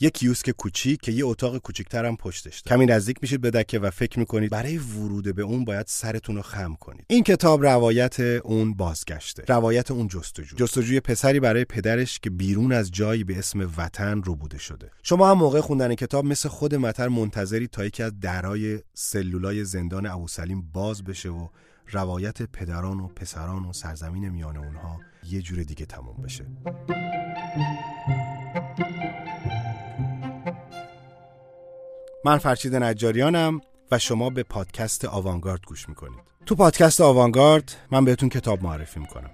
یه کیوسک کوچیک که یه اتاق کوچیکتر هم پشتش داره. کمی نزدیک میشید به دکه و فکر می‌کنید برای ورود به اون باید سرتون رو خم کنید. این کتاب روایت اون بازگشته. روایت اون جستجو. جستجوی پسری برای پدرش که بیرون از جایی به اسم وطن بوده شده. شما هم موقع خوندن کتاب مثل خود متر منتظری تا یکی از درای سلولای زندان ابو سلیم باز بشه و روایت پدران و پسران و سرزمین میان اونها یه جور دیگه تموم بشه. من فرشید نجاریانم و شما به پادکست آوانگارد گوش می‌کنید. تو پادکست آوانگارد من بهتون کتاب معرفی می‌کنم.